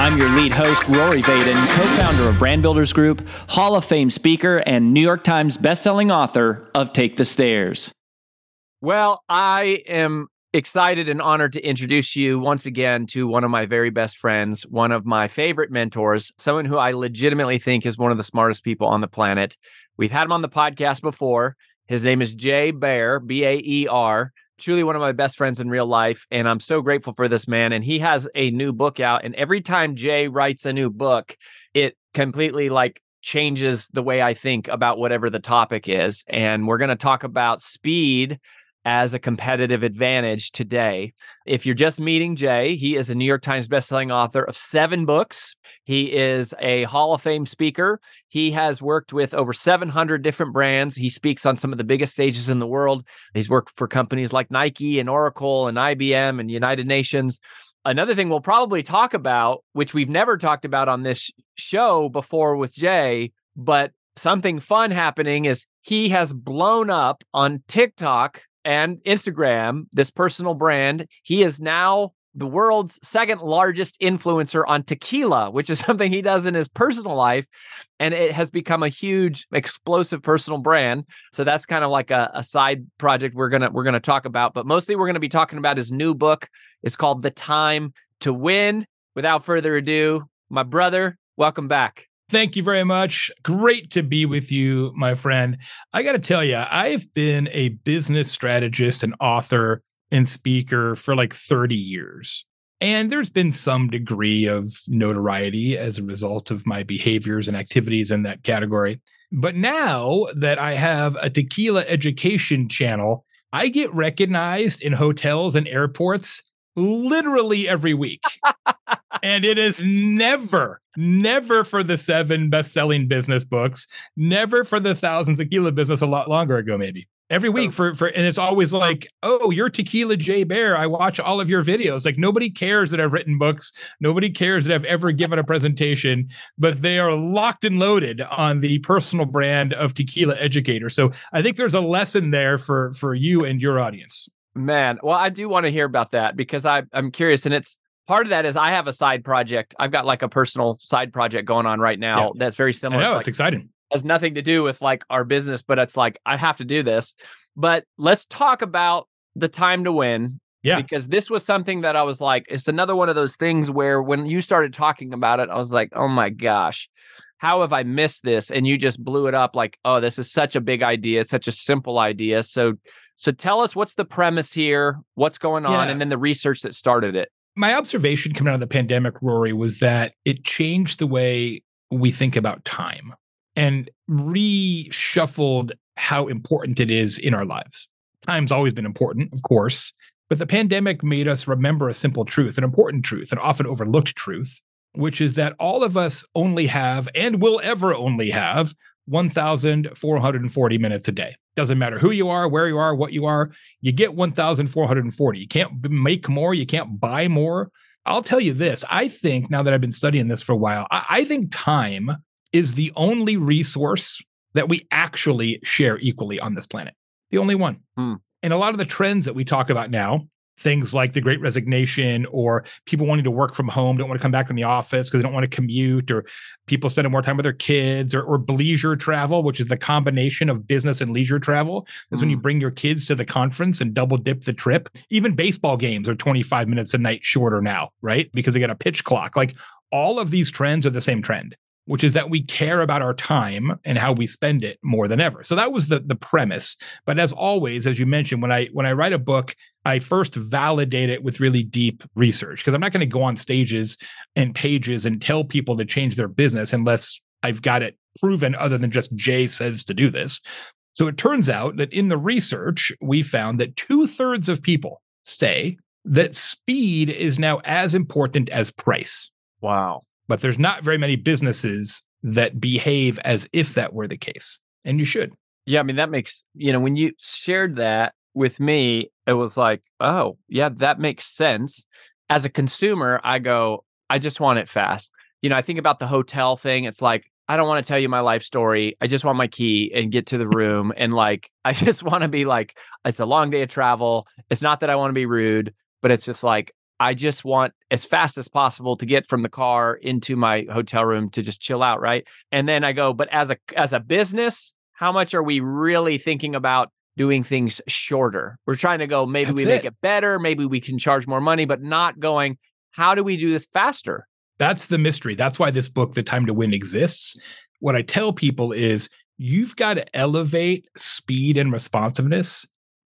I'm your lead host, Rory Vaden, co founder of Brand Builders Group, Hall of Fame speaker, and New York Times bestselling author of Take the Stairs. Well, I am excited and honored to introduce you once again to one of my very best friends, one of my favorite mentors, someone who I legitimately think is one of the smartest people on the planet. We've had him on the podcast before. His name is Jay Baer, B A E R truly one of my best friends in real life. And I'm so grateful for this man. And he has a new book out. And every time Jay writes a new book, it completely like changes the way I think about whatever the topic is. And we're going to talk about speed as a competitive advantage today. If you're just meeting Jay, he is a New York Times bestselling author of seven books. He is a Hall of Fame speaker. He has worked with over 700 different brands. He speaks on some of the biggest stages in the world. He's worked for companies like Nike and Oracle and IBM and United Nations. Another thing we'll probably talk about, which we've never talked about on this show before with Jay, but something fun happening is he has blown up on TikTok and Instagram, this personal brand. He is now the world's second largest influencer on tequila, which is something he does in his personal life. And it has become a huge explosive personal brand. So that's kind of like a, a side project we're gonna we're gonna talk about. But mostly we're gonna be talking about his new book. It's called The Time to Win. Without further ado, my brother, welcome back. Thank you very much. Great to be with you, my friend. I got to tell you, I've been a business strategist and author and speaker for like 30 years. And there's been some degree of notoriety as a result of my behaviors and activities in that category. But now that I have a tequila education channel, I get recognized in hotels and airports literally every week. and it is never, never for the seven best selling business books, never for the thousands of tequila business a lot longer ago, maybe. Every week oh. for for and it's always like, oh, you're tequila Jay Baer. I watch all of your videos. Like nobody cares that I've written books. Nobody cares that I've ever given a presentation, but they are locked and loaded on the personal brand of tequila educator. So I think there's a lesson there for for you and your audience. Man, well, I do want to hear about that because I, I'm curious, and it's part of that is I have a side project. I've got like a personal side project going on right now yeah. that's very similar. Know, it's, like, exciting. Has nothing to do with like our business, but it's like I have to do this. But let's talk about the time to win. Yeah. Because this was something that I was like, it's another one of those things where when you started talking about it, I was like, oh my gosh, how have I missed this? And you just blew it up like, oh, this is such a big idea, such a simple idea. So so tell us what's the premise here, what's going on, yeah. and then the research that started it. My observation coming out of the pandemic, Rory, was that it changed the way we think about time and reshuffled how important it is in our lives. Time's always been important, of course, but the pandemic made us remember a simple truth, an important truth, an often overlooked truth, which is that all of us only have and will ever only have 1,440 minutes a day. Doesn't matter who you are, where you are, what you are, you get 1,440. You can't make more, you can't buy more. I'll tell you this I think now that I've been studying this for a while, I, I think time is the only resource that we actually share equally on this planet. The only one. Hmm. And a lot of the trends that we talk about now, things like the great resignation or people wanting to work from home don't want to come back in the office because they don't want to commute or people spending more time with their kids or, or leisure travel which is the combination of business and leisure travel is mm. when you mm. bring your kids to the conference and double dip the trip even baseball games are 25 minutes a night shorter now right because they got a pitch clock like all of these trends are the same trend which is that we care about our time and how we spend it more than ever. So that was the the premise. But as always, as you mentioned, when I when I write a book, I first validate it with really deep research because I'm not going to go on stages and pages and tell people to change their business unless I've got it proven other than just Jay says to do this. So it turns out that in the research, we found that two thirds of people say that speed is now as important as price. Wow but there's not very many businesses that behave as if that were the case. And you should. Yeah, I mean that makes, you know, when you shared that with me, it was like, oh, yeah, that makes sense. As a consumer, I go, I just want it fast. You know, I think about the hotel thing. It's like, I don't want to tell you my life story. I just want my key and get to the room. and like, I just want to be like, it's a long day of travel. It's not that I want to be rude, but it's just like, I just want as fast as possible to get from the car into my hotel room to just chill out, right? And then I go, but as a as a business, how much are we really thinking about doing things shorter? We're trying to go, maybe That's we it. make it better, maybe we can charge more money, but not going, how do we do this faster? That's the mystery. That's why this book, The Time to Win, exists. What I tell people is you've got to elevate speed and responsiveness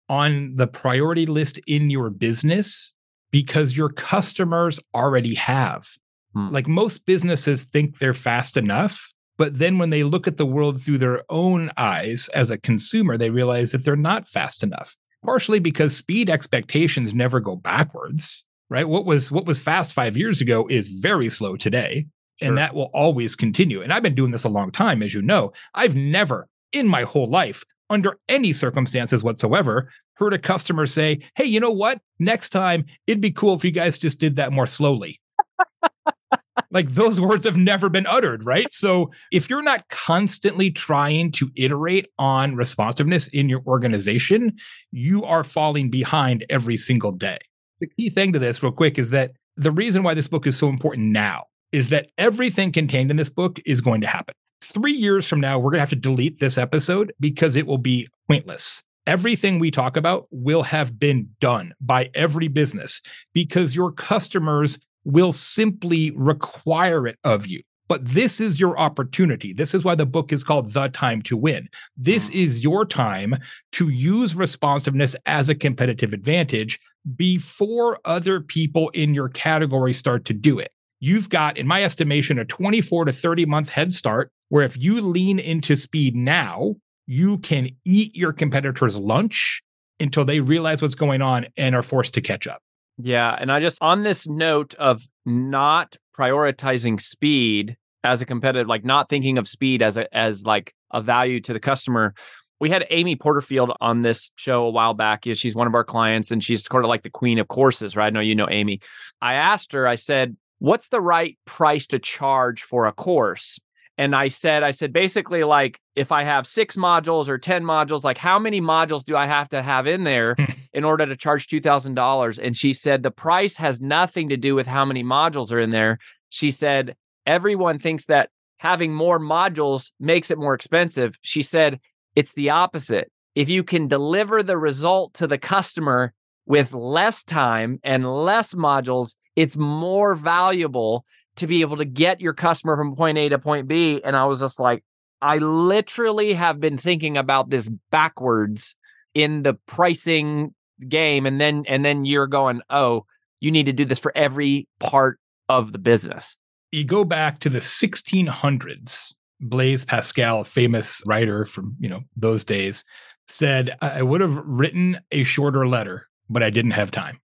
on the priority list in your business because your customers already have. Hmm. Like most businesses think they're fast enough, but then when they look at the world through their own eyes as a consumer, they realize that they're not fast enough. Partially because speed expectations never go backwards, right? What was what was fast 5 years ago is very slow today, Sure. and that will always continue. And I've been doing this a long time as you know. I've never in my whole life under any circumstances whatsoever heard a customer say, "Hey, you know what? Next time it'd be cool if you guys just did that more slowly." like those words have never been uttered, right? So if you're not constantly trying to iterate on responsiveness in your organization, you are falling behind every single day. The key thing to this, real quick, is that the reason why this book is so important now is that everything contained in this book is going to happen. Three years from now, we're going to have to delete this episode because it will be pointless. Everything we talk about will have been done by every business because your customers will simply require it of you. But this is your opportunity. This is why the book is called The Time to Win. This mm. is your time to use responsiveness as a competitive advantage before other people in your category start to do it. You've got, in my estimation, a 24 to 30 month head start where if you lean into speed now, you can eat your competitors' lunch until they realize what's going on and are forced to catch up. Yeah. And I just, on this note of not prioritizing speed as a competitive, like not thinking of speed as a, as like a value to the customer. We had Amy Porterfield on this show a while back. She's one of our clients and she's sort of like the queen of courses, right? I know you know Amy. I asked her, I said, what's the right price to charge for a course? And I said, I said, basically, like if I have six modules or 10 modules, like how many modules do I have to have in there in order to charge $2,000? And she said, the price has nothing to do with how many modules are in there. She said, everyone thinks that having more modules makes it more expensive. She said, it's the opposite. If you can deliver the result to the customer with less time and less modules, it's more valuable to be able to get your customer from point A to point B. And I was just like, I literally have been thinking about this backwards in the pricing game. And then, and then you're going, oh, you need to do this for every part of the business. You go back to the 1600s. Blaise Pascal, famous writer from you know those days, said, "I I would have written a shorter letter, but I didn't have time."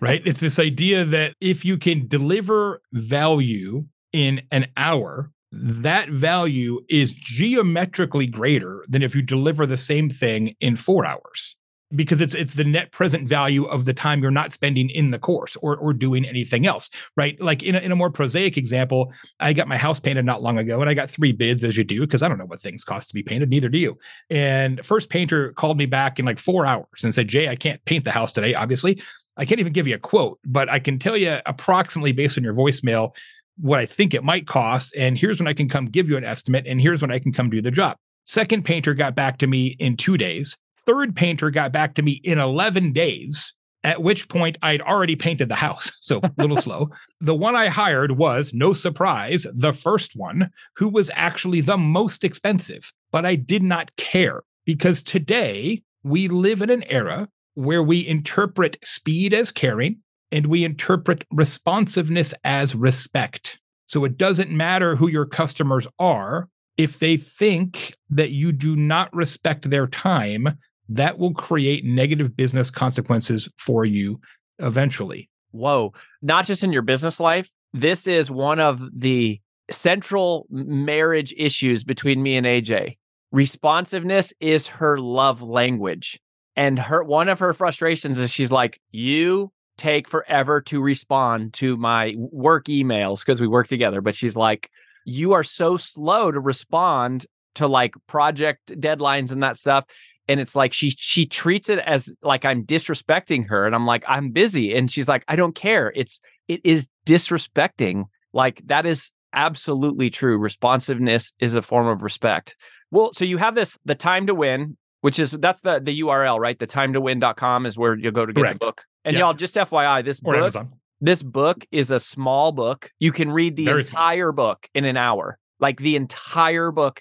Right? It's this idea that if you can deliver value in an hour, that value is geometrically greater than if you deliver the same thing in four hours because it's it's the net present value of the time you're not spending in the course or or doing anything else right? Like in a, in a more prosaic example i got my house painted not long ago and i got three bids as you do because i don't know what things cost to be painted neither do you. And first painter called me back in like four hours and said jay i can't paint the house today obviously i can't even give you a quote but i can tell you approximately based on your voicemail what i think it might cost and here's when i can come give you an estimate and here's when i can come do the job second painter got back to me in two days third painter got back to me in 11 days, at which point I'd already painted the house. So a little slow. The one I hired was, no surprise, the first one, who was actually the most expensive. But I did not care because today we live in an era where we interpret speed as caring and we interpret responsiveness as respect. So it doesn't matter who your customers are. If they think that you do not respect their time, that will create negative business consequences for you eventually. Whoa. Not just in your business life. This is one of the central marriage issues between me and AJ. Responsiveness is her love language. And her one of her frustrations is she's like, "You take forever to respond to my work emails because we work together." But she's like, "You are so slow to respond to like project deadlines and that stuff." And it's like she she treats it as like I'm disrespecting her, and I'm like I'm busy, and she's like I don't care. It's it is disrespecting. Like that is absolutely true. Responsiveness is a form of respect. Well, so you have this the time to win, which is that's the the URL, right? The time to win.com is where you'll go to get Correct. the book. And Yeah. y'all just FYI, this Or book Amazon. this book is a small book. You can read the Very small. entire book in an hour. Like the entire book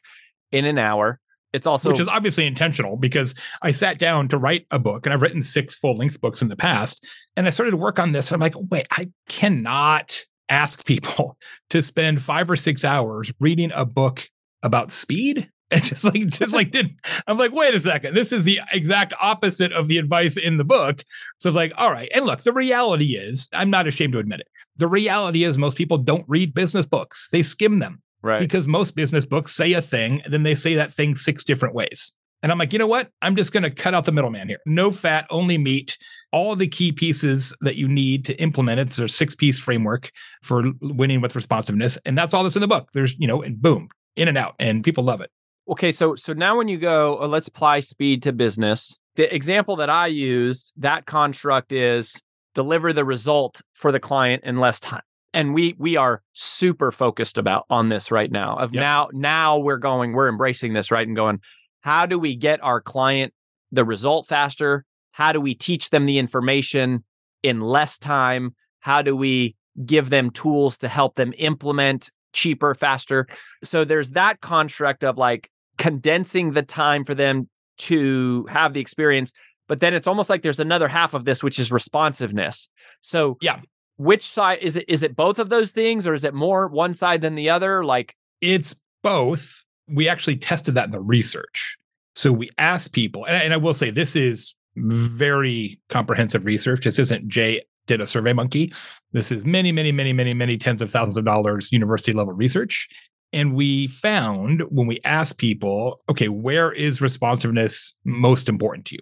in an hour. It's also which is obviously intentional because I sat down to write a book and I've written six full length books in the past. And I started to work on this. And I'm like, wait, I cannot ask people to spend five or six hours reading a book about speed. And just like, just like, did I'm like, wait a second, this is the exact opposite of the advice in the book. So it's like, all right. And look, the reality is, I'm not ashamed to admit it. The reality is, most people don't read business books, they skim them right. because most business books say a thing and then they say that thing six different ways. And I'm like, you know what? I'm just going to cut out the middleman here. No fat, only meat. All the key pieces that you need to implement it. It's a six piece framework for winning with responsiveness. And that's all that's in the book. There's, you know, and boom, in and out. And people love it. Okay so so now when you go oh, let's apply speed to business. The example that i used that construct is deliver the result for the client in less time and we we are super focused about on this right now of now now we're going we're embracing this right and going how do we get our client the result faster? How do we teach them the information in less time? How do we give them tools to help them implement cheaper faster? So there's that construct of like condensing the time for them to have the experience but then it's almost like there's another half of this which is responsiveness so Yeah. which side is it is it both of those things or is it more one side than the other like It's both. We actually tested that in the research. So we asked people, and I, and I will say this is very comprehensive research. This isn't Jay did a survey monkey. This is many, many, many, many, many tens of thousands of dollars university level research. And we found when we asked people, okay, where is responsiveness most important to you?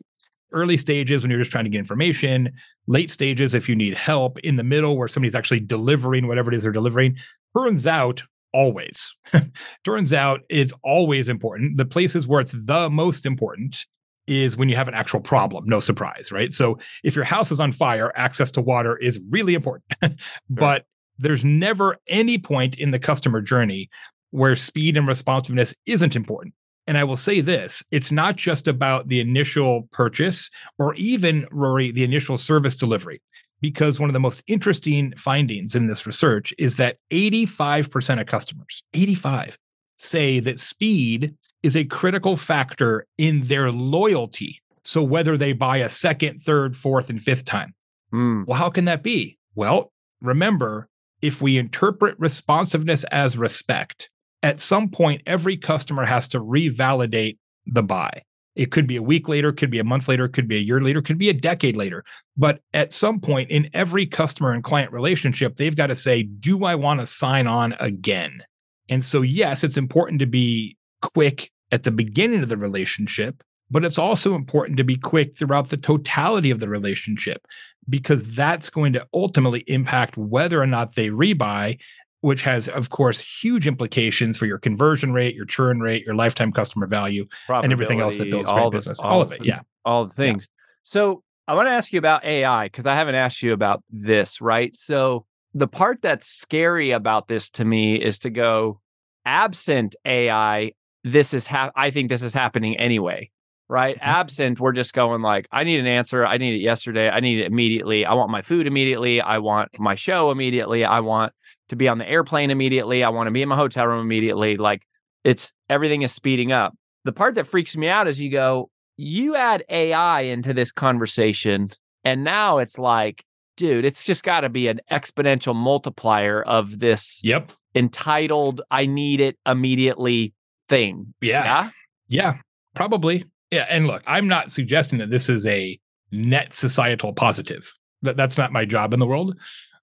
Early stages when you're just trying to get information, late stages if you need help, in the middle where somebody's actually delivering whatever it is they're delivering. Turns out always. Turns out it's always important. The places where it's the most important is when you have an actual problem. No surprise, right? So if your house is on fire, access to water is really important. but there's never any point in the customer journey where speed and responsiveness isn't important. And I will say this it's not just about the initial purchase or even, Rory, the initial service delivery because one of the most interesting findings in this research is that 85% of customers, 85, say that speed is a critical factor in their loyalty. So whether they buy a second, third, fourth, and fifth time. hmm, Well, how can that be? Well, remember, if we interpret responsiveness as respect, at some point, every customer has to revalidate the buy. It could be a week later, could be a month later, could be a year later, could be a decade later. But at some point in every customer and client relationship, they've got to say, Do I want to sign on again? And so, yes, it's important to be quick at the beginning of the relationship, but it's also important to be quick throughout the totality of the relationship because that's going to ultimately impact whether or not they rebuy which has of course huge implications for your conversion rate your churn rate your lifetime customer value and everything else that builds all great the- business. all of it yeah. all the things. So i want to ask you about ai because i haven't asked you about this right? So the part that's scary about this to me is to go absent ai this is ha- i think this is happening anyway right? Mhm. absent we're just going like i need an answer. I need it yesterday. I need it immediately. I want my food immediately. I want my show immediately. I want to be on the airplane immediately. I want to be in my hotel room immediately. Like it's everything is speeding up. The part that freaks me out is you go you add ai into this conversation and now it's like dude it's just got to be an exponential multiplier of this yep. entitled i need it immediately thing. Yeah. Yeah? Yeah probably yeah and look i'm not suggesting that this is a net societal positive that, that's not my job in the world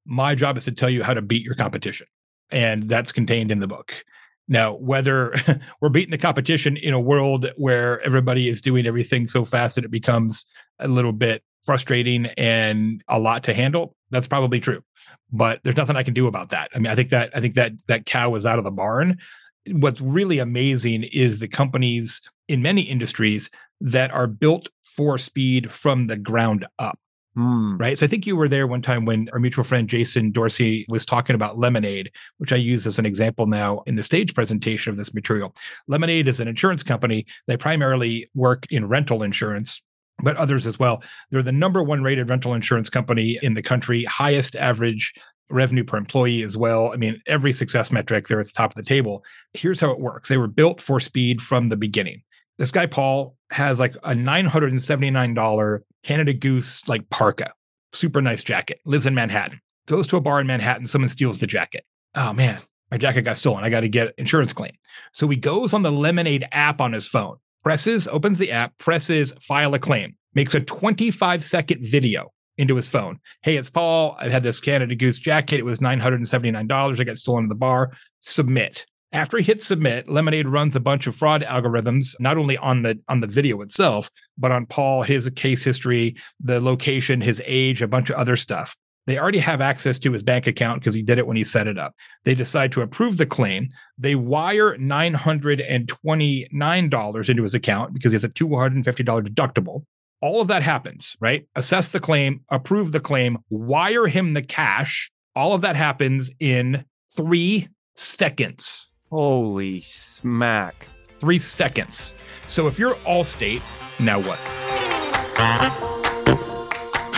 my job is to tell you how to beat your competition And that's contained in the book. Now, whether we're beating the competition in a world where everybody is doing everything so fast that it becomes a little bit frustrating and a lot to handle, that's probably true. But there's nothing I can do about that. I mean, I think that I think that that cow is out of the barn. What's really amazing is the companies in many industries that are built for speed from the ground up. Hmm. Right. So I think you were there one time when our mutual friend Jason Dorsey was talking about Lemonade, which I use as an example now in the stage presentation of this material. Lemonade is an insurance company. They primarily work in rental insurance, but others as well. They're the number one rated rental insurance company in the country, highest average revenue per employee as well. I mean, every success metric, they're at the top of the table. Here's how it works they were built for speed from the beginning. This guy, Paul, has like a $979 Canada Goose like parka, super nice jacket, lives in Manhattan, goes to a bar in Manhattan, someone steals the jacket. Oh man, my jacket got stolen. I got to get insurance claim. So he goes on the Lemonade app on his phone, presses, opens the app, presses file a claim, makes a 25 second video into his phone. Hey, it's Paul. I had this Canada Goose jacket. It was $979. I got stolen at the bar. Submit. After he hits submit, Lemonade runs a bunch of fraud algorithms, not only on the on the video itself, but on Paul, his case history, the location, his age, a bunch of other stuff. They already have access to his bank account because he did it when he set it up. They decide to approve the claim. They wire $929 into his account because he has a $250 deductible. All of that happens, right? Assess the claim, approve the claim, wire him the cash. All of that happens in three seconds. Holy smack. Three seconds. So if you're Allstate, now what?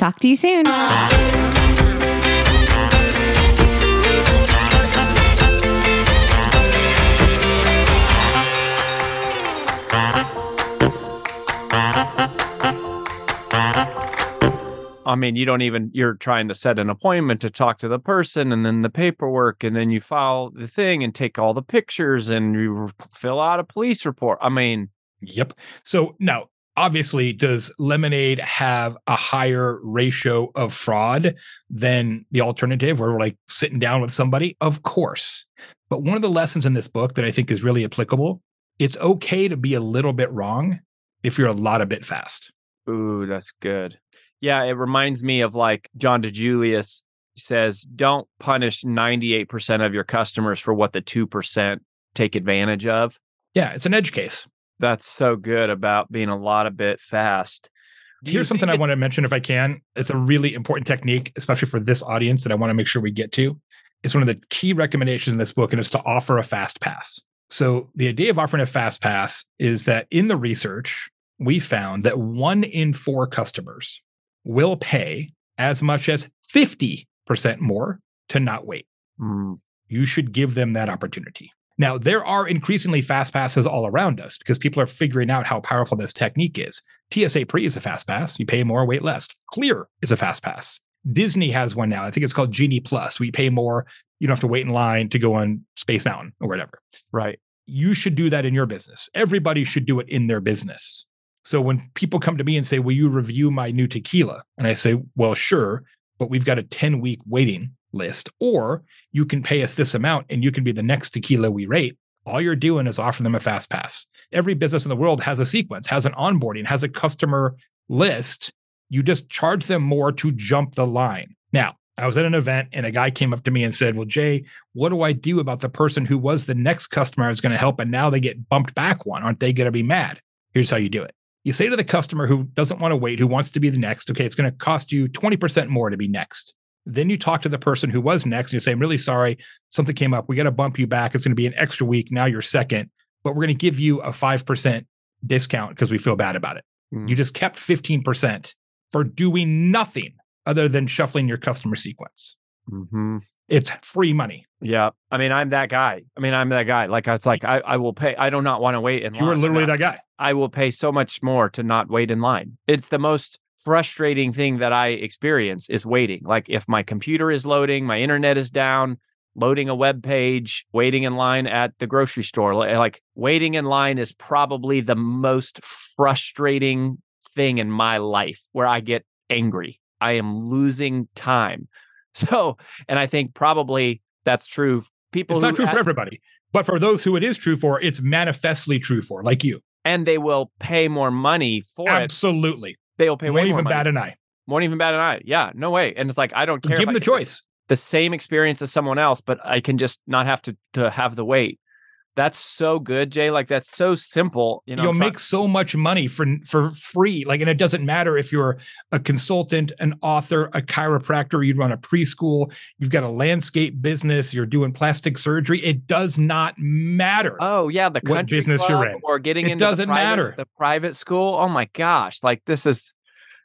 Talk to you soon. I mean, you don't even, you're trying to set an appointment to talk to the person and then the paperwork, and then you file the thing and take all the pictures and you fill out a police report. I mean, Yep. So now, obviously, does Lemonade have a higher ratio of fraud than the alternative where we're like sitting down with somebody? Of course. But one of the lessons in this book that I think is really applicable it's okay to be a little bit wrong if you're a lot a bit fast. ooh, that's good. Yeah, it reminds me of like John DiJulius says, don't punish 98% of your customers for what the 2% take advantage of. Yeah, it's an edge case. That's so good about being a lot a bit fast. Do Here's something think I want to mention if I can. It's a really important technique, especially for this audience that I want to make sure we get to. It's one of the key recommendations in this book, and it's to offer a fast pass. So, the idea of offering a fast pass is that in the research, we found that one in four customers will pay as much as 50% more to not wait. Mm, You should give them that opportunity. Now, there are increasingly fast passes all around us because people are figuring out how powerful this technique is. TSA Pre is a fast pass. You pay more, wait less. Clear is a fast pass. Disney has one now. I think it's called Genie Plus. We pay more. You don't have to wait in line to go on Space Mountain or whatever. right. You should do that in your business. Everybody should do it in their business. So when people come to me and say, Will you review my new tequila? And I say, Well, sure, but we've got a 10 week waiting list. Or you can pay us this amount and you can be the next tequila we rate. All you're doing is offering them a fast pass. Every business in the world has a sequence, has an onboarding, has a customer list. You just charge them more to jump the line. Now, I was at an event and a guy came up to me and said, Well, Jay, what do I do about the person who was the next customer I was going to help and now they get bumped back one? Aren't they going to be mad? Here's how you do it. You say to the customer who doesn't want to wait, who wants to be the next, okay, it's going to cost you 20% more to be next. Then you talk to the person who was next and you say, I'm really sorry, something came up. We got to bump you back. It's going to be an extra week. Now you're second, but we're going to give you a 5% discount because we feel bad about it. Mm. You just kept 15% for doing nothing other than shuffling your customer sequence. hmm It's free money. Yeah. I mean, I'm that guy. I mean, I'm that guy. Like, it's like, I, I will pay. I do not want to wait in line. You are literally that guy. I will pay so much more to not wait in line. It's the most frustrating thing that I experience is waiting. Like, if my computer is loading, my internet is down, loading a web page, waiting in line at the grocery store. Like, waiting in line is probably the most frustrating thing in my life where I get angry. I am losing time. So, and I think probably that's true. People It's not true for everybody, but for those who it is true for, it's manifestly true for, like you. and they will pay more money for it. Absolutely. They'll pay way Won't more even bat an eye. Won't even bat an eye. Yeah, no way. And it's like I don't care. Give them the choice. The same experience as someone else, but I can just not have to to have the wait. That's so good, Jay. Like that's so simple. You know, You'll try- make so much money for for free. Like, and it doesn't matter if you're a consultant, an author, a chiropractor, you run a preschool, you've got a landscape business, you're doing plastic surgery. It does not matter. Oh yeah, the what business you're in. or getting It into doesn't private- matter. The private school. Oh my gosh, like this is.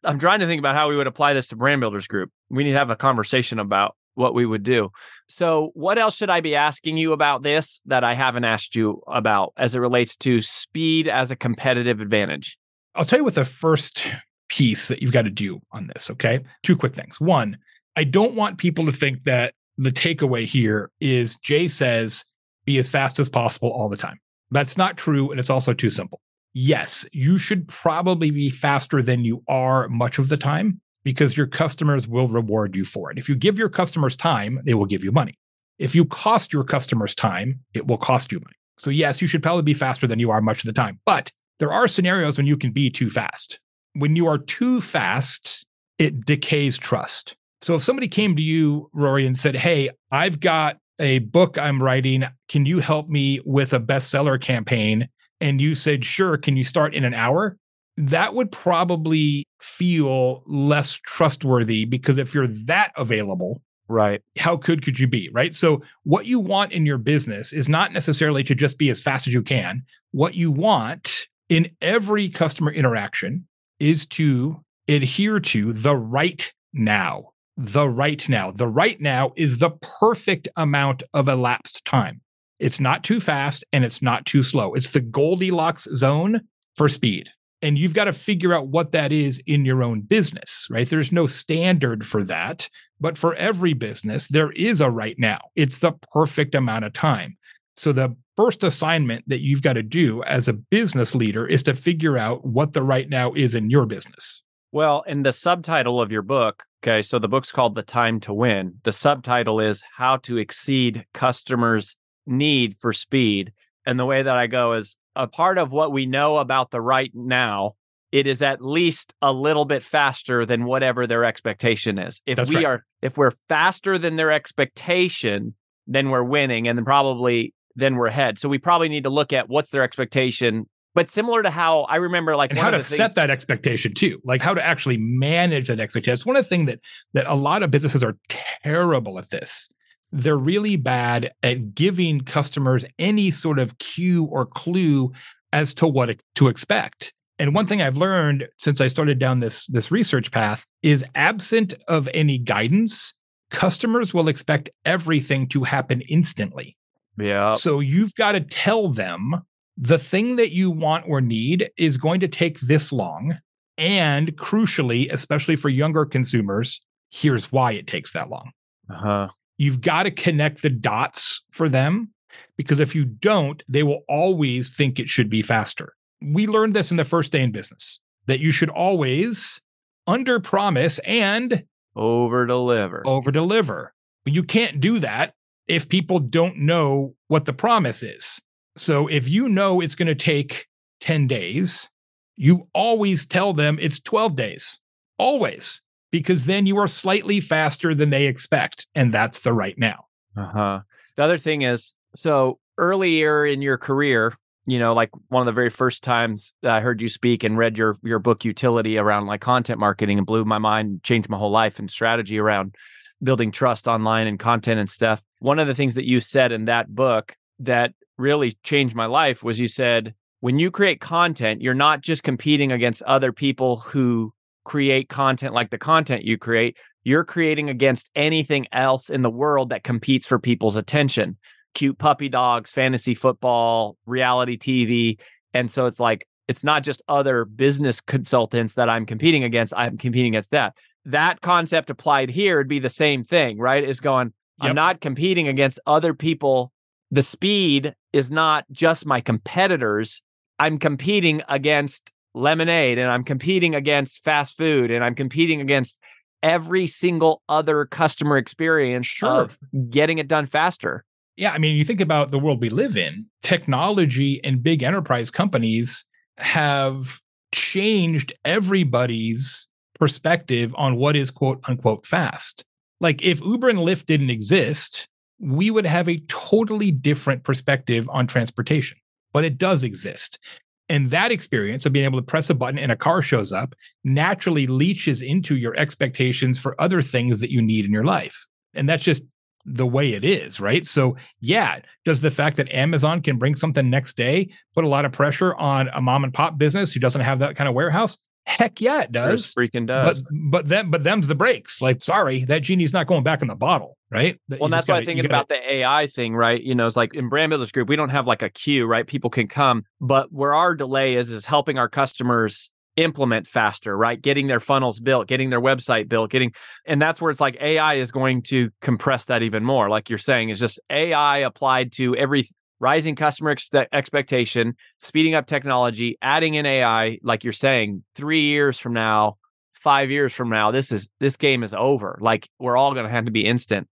I'm trying to think about how we would apply this to Brand Builders Group. We need to have a conversation about what we would do. So, what else should I be asking you about this that I haven't asked you about as it relates to speed as a competitive advantage? I'll tell you what the first piece that you've got to do on this. Okay. Two quick things. One, I don't want people to think that the takeaway here is Jay says be as fast as possible all the time. That's not true. And it's also too simple. Yes, you should probably be faster than you are much of the time because your customers will reward you for it. If you give your customers time, they will give you money. If you cost your customers time, it will cost you money. So, yes, you should probably be faster than you are much of the time. But there are scenarios when you can be too fast. When you are too fast, it decays trust. So if somebody came to you, Rory, and said, Hey, I've got a book I'm writing. Can you help me with a bestseller campaign? And you said, Sure. Can you start in an hour? That would probably feel less trustworthy because if you're that available, Right. how good could you be right? So what you want in your business is not necessarily to just be as fast as you can. What you want in every customer interaction is to adhere to the right now the right now. The right now is the perfect amount of elapsed time. It's not too fast and it's not too slow. It's the goldilocks zone for speed and you've got to figure out what that is in your own business right there's no standard for that but for every business, there is a right now. It's the perfect amount of time. So the first assignment that you've got to do as a business leader is to figure out what the right now is in your business. Well, in the subtitle of your book, okay, so the book's called The Time to Win. The subtitle is How to Exceed Customers' Need for Speed. And the way that I go is a part of what we know about the right now, it is at least a little bit faster than whatever their expectation is. If That's we right. are if we're faster than their expectation, then we're winning and then probably then we're ahead. So we probably need to look at what's their expectation. But similar to how I remember like And how to things- set that expectation too, like how to actually manage that expectation. It's one of the things that that a lot of businesses are terrible at this. They're really bad at giving customers any sort of cue or clue as to what to expect. And one thing I've learned since I started down this this research path is absent of any guidance, customers will expect everything to happen instantly. Yeah. So you've got to tell them the thing that you want or need is going to take this long. And crucially, especially for younger consumers, here's why it takes that long. Uh-huh. You've got to connect the dots for them because if you don't, they will always think it should be faster. We learned this in the first day in business that you should always under promise and Over deliver. over deliver. You can't do that if people don't know what the promise is. So if you know it's going to take 10 days, you always tell them it's 12 days. Always. Because then you are slightly faster than they expect. And that's the right now. Uh-huh. The other thing is, so earlier in your career, you know, like one of the very first times I heard you speak and read your your book Youtility around like content marketing and blew my mind, changed my whole life and strategy around building trust online and content and stuff. One of the things that you said in that book that really changed my life was you said when you create content, you're not just competing against other people who create content like the content you create, you're creating against anything else in the world that competes for people's attention. Cute puppy dogs, fantasy football, reality TV. And so it's like, it's not just other business consultants that I'm competing against. I'm competing against that. That concept applied here would be the same thing, right? Is going, yep. I'm not competing against other people. The speed is not just my competitors. I'm competing against lemonade and I'm competing against fast food and I'm competing against every single other customer experience sure. of getting it done faster. Yeah, I mean, you think about the world we live in, technology and big enterprise companies have changed everybody's perspective on what is quote unquote fast. Like if Uber and Lyft didn't exist, we would have a totally different perspective on transportation, but it does exist. And that experience of being able to press a button and a car shows up naturally leaches into your expectations for other things that you need in your life. And that's just the way it is, right? So, yeah, does the fact that Amazon can bring something next day put a lot of pressure on a mom and pop business who doesn't have that kind of warehouse? Heck yeah, it does. It freaking does. But but them but them's the breaks. Like, sorry, that genie's not going back in the bottle, right? Well, that's why I'm thinking gotta, about the AI thing, right? You know, it's like in Brand Builders Group, we don't have like a queue, right? People can come, but where our delay is is helping our customers implement faster, right? Getting their funnels built, getting their website built, getting, and that's where it's like AI is going to compress that even more. Like you're saying, is just AI applied to every rising customer ex- expectation, speeding up technology, adding in AI, like you're saying, three years from now, five years from now, this is this game is over. Like we're all going to have to be instant.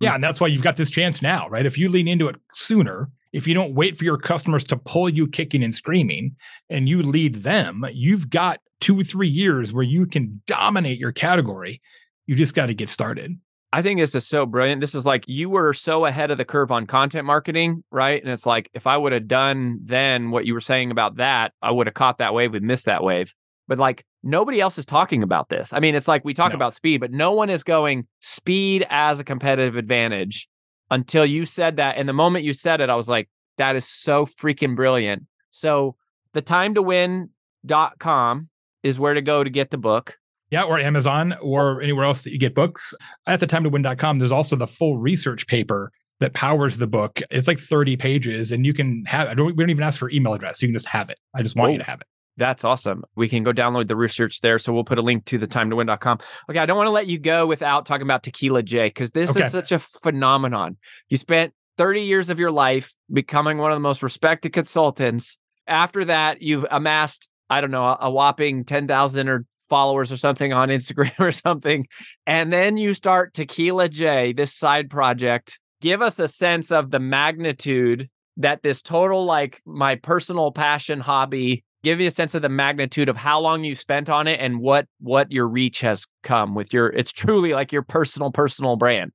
Yeah, and that's why you've got this chance now, right? If you lean into it sooner, if you don't wait for your customers to pull you kicking and screaming and you lead them, you've got two three years where you can dominate your category. You just got to get started. I think this is so brilliant. This is like you were so ahead of the curve on content marketing, right? And it's like if I would have done then what you were saying about that, I would have caught that wave, would miss that wave. But like nobody else is talking about this. I mean, it's like we talk no. about speed, but no one is going speed as a competitive advantage until you said that. And the moment you said it, I was like, that is so freaking brilliant. So the time to win.com is where to go to get the book. Yeah, or Amazon or anywhere else that you get books. At the time to win.com, there's also the full research paper that powers the book. It's like 30 pages and you can have I don't we don't even ask for email address. You can just have it. I just want you to have it. That's awesome. We can go download the research there. So we'll put a link to the time to win.com. Okay, I don't want to let you go without talking about Tequila Jay because this okay. is such a phenomenon. You spent 30 years of your life becoming one of the most respected consultants. After that, you've amassed, I don't know, a whopping 10,000 or followers or something on Instagram or something. And then you start Tequila Jay, this side project. Give us a sense of the magnitude that this total, like my personal passion hobby, give you a sense of the magnitude of how long you spent on it and what what your reach has come with your it's truly like your personal personal brand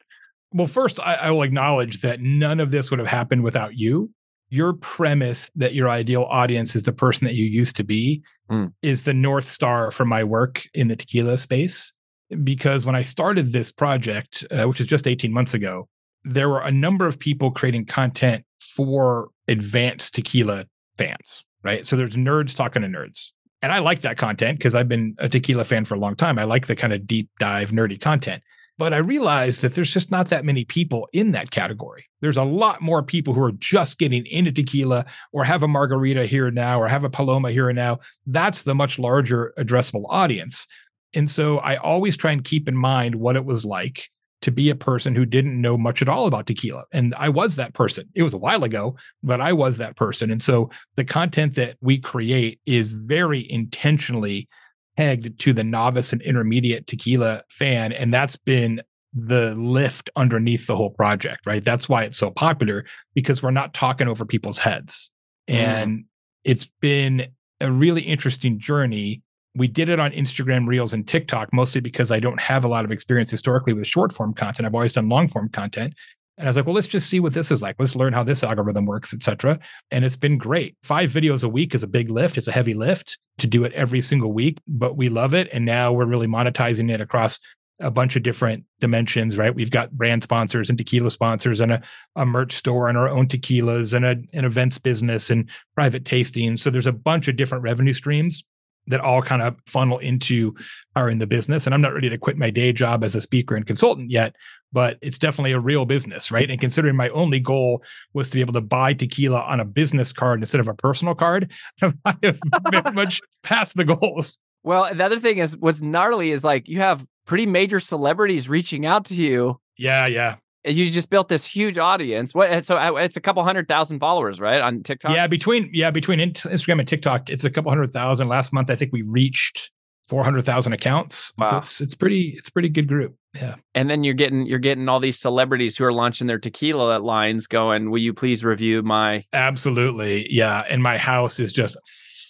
well first I, I, will acknowledge that none of this would have happened without you your premise that your ideal audience is the person that you used to be mm. is the north star for my work in the tequila space. Because when i started this project uh, which is just 18 months ago there were a number of people creating content for advanced tequila fans right? So there's nerds talking to nerds. And i like that content because i've been a tequila fan for a long time. I like the kind of deep dive nerdy content but I realized that there's just not that many people in that category. There's a lot more people who are just getting into tequila or have a margarita here and now or have a paloma here and now. That's the much larger addressable audience. And so I always try and keep in mind what it was like to be a person who didn't know much at all about tequila. And I was that person. It was a while ago, but I was that person. And so the content that we create is very intentionally pegged to the novice and intermediate tequila fan. And that's been the lift underneath the whole project, right? That's why it's so popular because we're not talking over people's heads. Mm. And it's been a really interesting journey. We did it on Instagram Reels and TikTok mostly because I don't have a lot of experience historically with short form content. I've always done long form content. And I was like, well, let's just see what this is like. Let's learn how this algorithm works, etc. And it's been great. Five videos a week is a big lift. It's a heavy lift to do it every single week, but we love it. And now we're really monetizing it across a bunch of different dimensions, right? We've got brand sponsors and tequila sponsors and a, a merch store and our own tequilas and a, an events business and private tasting. So there's a bunch of different revenue streams. That all kind of funnel into are in the business. And I'm not ready to quit my day job as a speaker and consultant yet, but it's definitely a real business, right? And considering my only goal was to be able to buy tequila on a business card instead of a personal card, I have very much past the goals. Well, the other thing is what's gnarly is like you have pretty major celebrities reaching out to you. Yeah, yeah you just built this huge audience. What? So uh, it's a couple hundred thousand followers, right, on TikTok. Yeah, between yeah between Instagram and TikTok, it's a couple hundred thousand. Last month, I think we reached four hundred thousand accounts. Wow. So it's it's pretty it's pretty good group. Yeah. And then you're getting you're getting all these celebrities who are launching their tequila lines, going, "Will you please review my?" Absolutely, yeah. And my house is just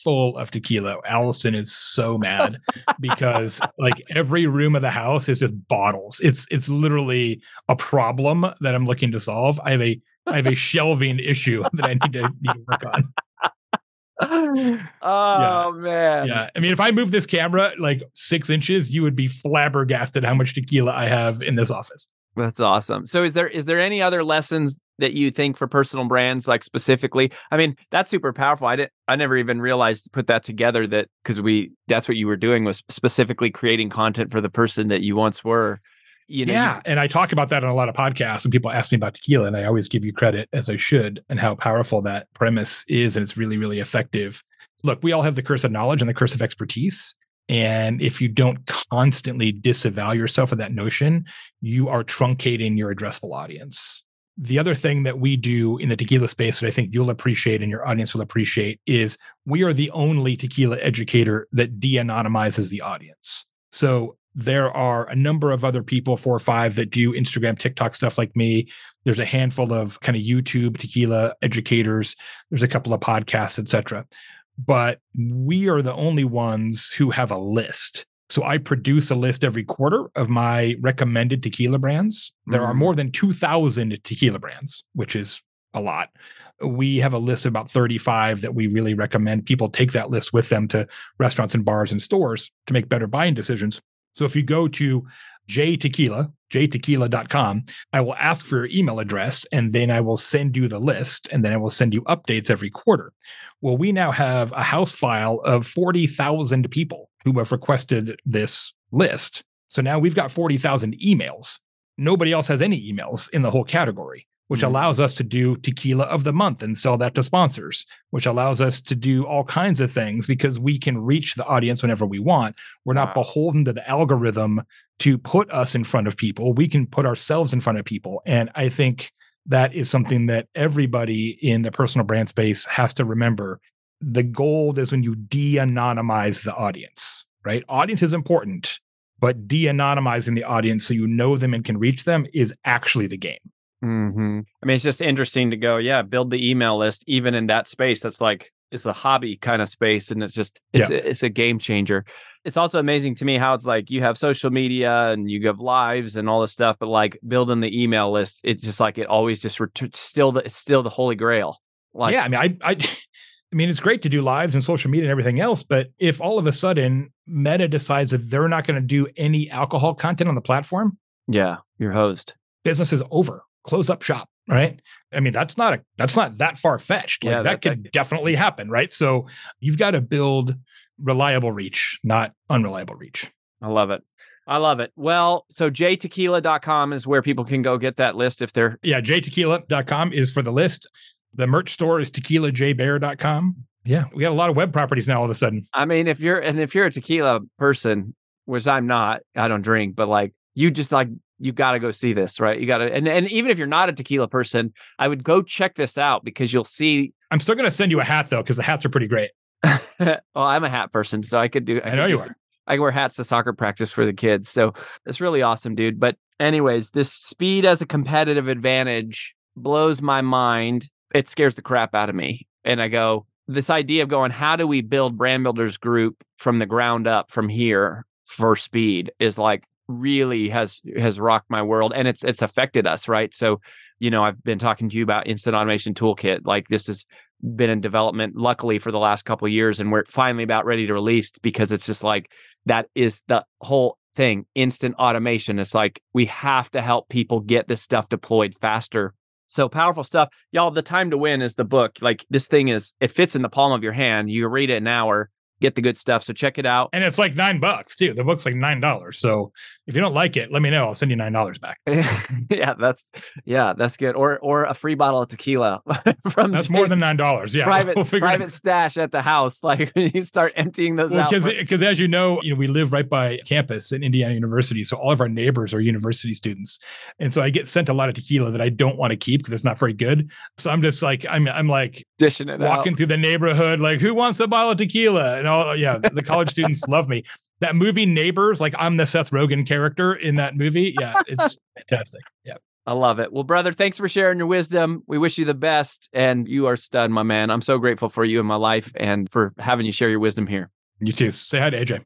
full of tequila. Allison is so mad because like every room of the house is just bottles. It's it's literally a problem that I'm looking to solve. I have a I have a shelving issue that I need to, need to work on. oh yeah. man. Yeah. I mean, if I move this camera like six inches, you would be flabbergasted how much tequila I have in this office. That's awesome. So is there is there any other lessons that you think for personal brands like specifically? I mean, that's super powerful. I didn't I never even realized to put that together that cuz we that's what you were doing was specifically creating content for the person that you once were. You know, yeah, and I talk about that on a lot of podcasts, and people ask me about tequila, and I always give you credit as I should, and how powerful that premise is, and it's really, really effective. Look, we all have the curse of knowledge and the curse of expertise, and if you don't constantly disavow yourself of that notion, you are truncating your addressable audience. The other thing that we do in the tequila space that I think you'll appreciate and your audience will appreciate is we are the only tequila educator that de anonymizes the audience. So there are a number of other people, four or five, that do Instagram, TikTok stuff like me. There's a handful of kind of YouTube tequila educators. There's a couple of podcasts, etc but we are the only ones who have a list. So I produce a list every quarter of my recommended tequila brands. There mm. are more than 2,000 tequila brands, which is a lot. We have a list of about 35 that we really recommend people take that list with them to restaurants and bars and stores to make better buying decisions. So if you go to jtequila, jtequila.com, I will ask for your email address and then I will send you the list and then I will send you updates every quarter. Well, we now have a house file of 40,000 people who have requested this list. So now we've got 40,000 emails. Nobody else has any emails in the whole category which mm-hmm. allows us to do tequila of the month and sell that to sponsors, which allows us to do all kinds of things because we can reach the audience whenever we want. We're not wow. beholden to the algorithm to put us in front of people. We can put ourselves in front of people. And I think that is something that everybody in the personal brand space has to remember. The gold is when you de anonymize the audience, right? Audience is important, but de anonymizing the audience so you know them and can reach them is actually the game. Mm-hmm. I mean, it's just interesting to go, yeah, build the email list, even in that space. That's like it's a hobby kind of space, and it's just it's yeah. it's a game changer. It's also amazing to me how it's like you have social media and you have lives and all this stuff, but like building the email list, it's just like it always just ret- still the it's still the holy grail. Like, yeah, I mean, I, I I mean, it's great to do lives and social media and everything else, but if all of a sudden Meta decides that they're not going to do any alcohol content on the platform, yeah, your host business is over close up shop right i mean that's not a that's not that far fetched like yeah, that, that could that, definitely happen right so you've got to build reliable reach not unreliable reach i love it I love it. Well, so jtequila.com is where people can go get that list if they're Yeah, jtequila.com is for the list. The merch store is tequilajbear.com. Yeah, we got a lot of web properties now all of a sudden. I mean, if you're and if you're a tequila person, which I'm not, I don't drink, but like you just like you got to go see this, right? You got to, and, and even if you're not a tequila person, I would go check this out because you'll see. I'm still going to send you a hat though, because the hats are pretty great. well, I'm a hat person, so I could do. I, I know you are. I can wear hats to soccer practice for the kids. So it's really awesome, dude. But, anyways, this speed as a competitive advantage blows my mind. It scares the crap out of me. And I go, this idea of going, how do we build brand builders group from the ground up from here for speed is like really has has rocked my world and it's it's affected us right? So you know i've been talking to you about instant automation toolkit like this has been in development luckily for the last couple years and we're finally about ready to release because it's just like that is the whole thing instant automation. It's like we have to help people get this stuff deployed faster. So powerful stuff. Y'all the time to win is the book. Like this thing is it fits in the palm of your hand. You read it an hour get the good stuff. So check it out. And it's like nine bucks too. The book's like nine dollars. So if you don't like it, let me know. I'll send you nine dollars back. yeah, that's yeah, that's good. Or or a free bottle of tequila from that's more than nine dollars. Yeah, private we'll private stash at the house. Like you start emptying those well, out. Because as you know, you know we live right by campus in Indiana University, so all of our neighbors are university students, and so I get sent a lot of tequila that I don't want to keep because it's not very good. So I'm just like I'm I'm like dishing it walking out. through the neighborhood, like who wants a bottle of tequila? And all yeah, the college students love me. That movie Neighbors, like I'm the Seth Rogen character in that movie. Yeah, it's fantastic. Yeah. I love it. Well, brother, thanks for sharing your wisdom. We wish you the best. And you are stud, my man. I'm so grateful for you in my life and for having you share your wisdom here. You too. Say hi to AJ.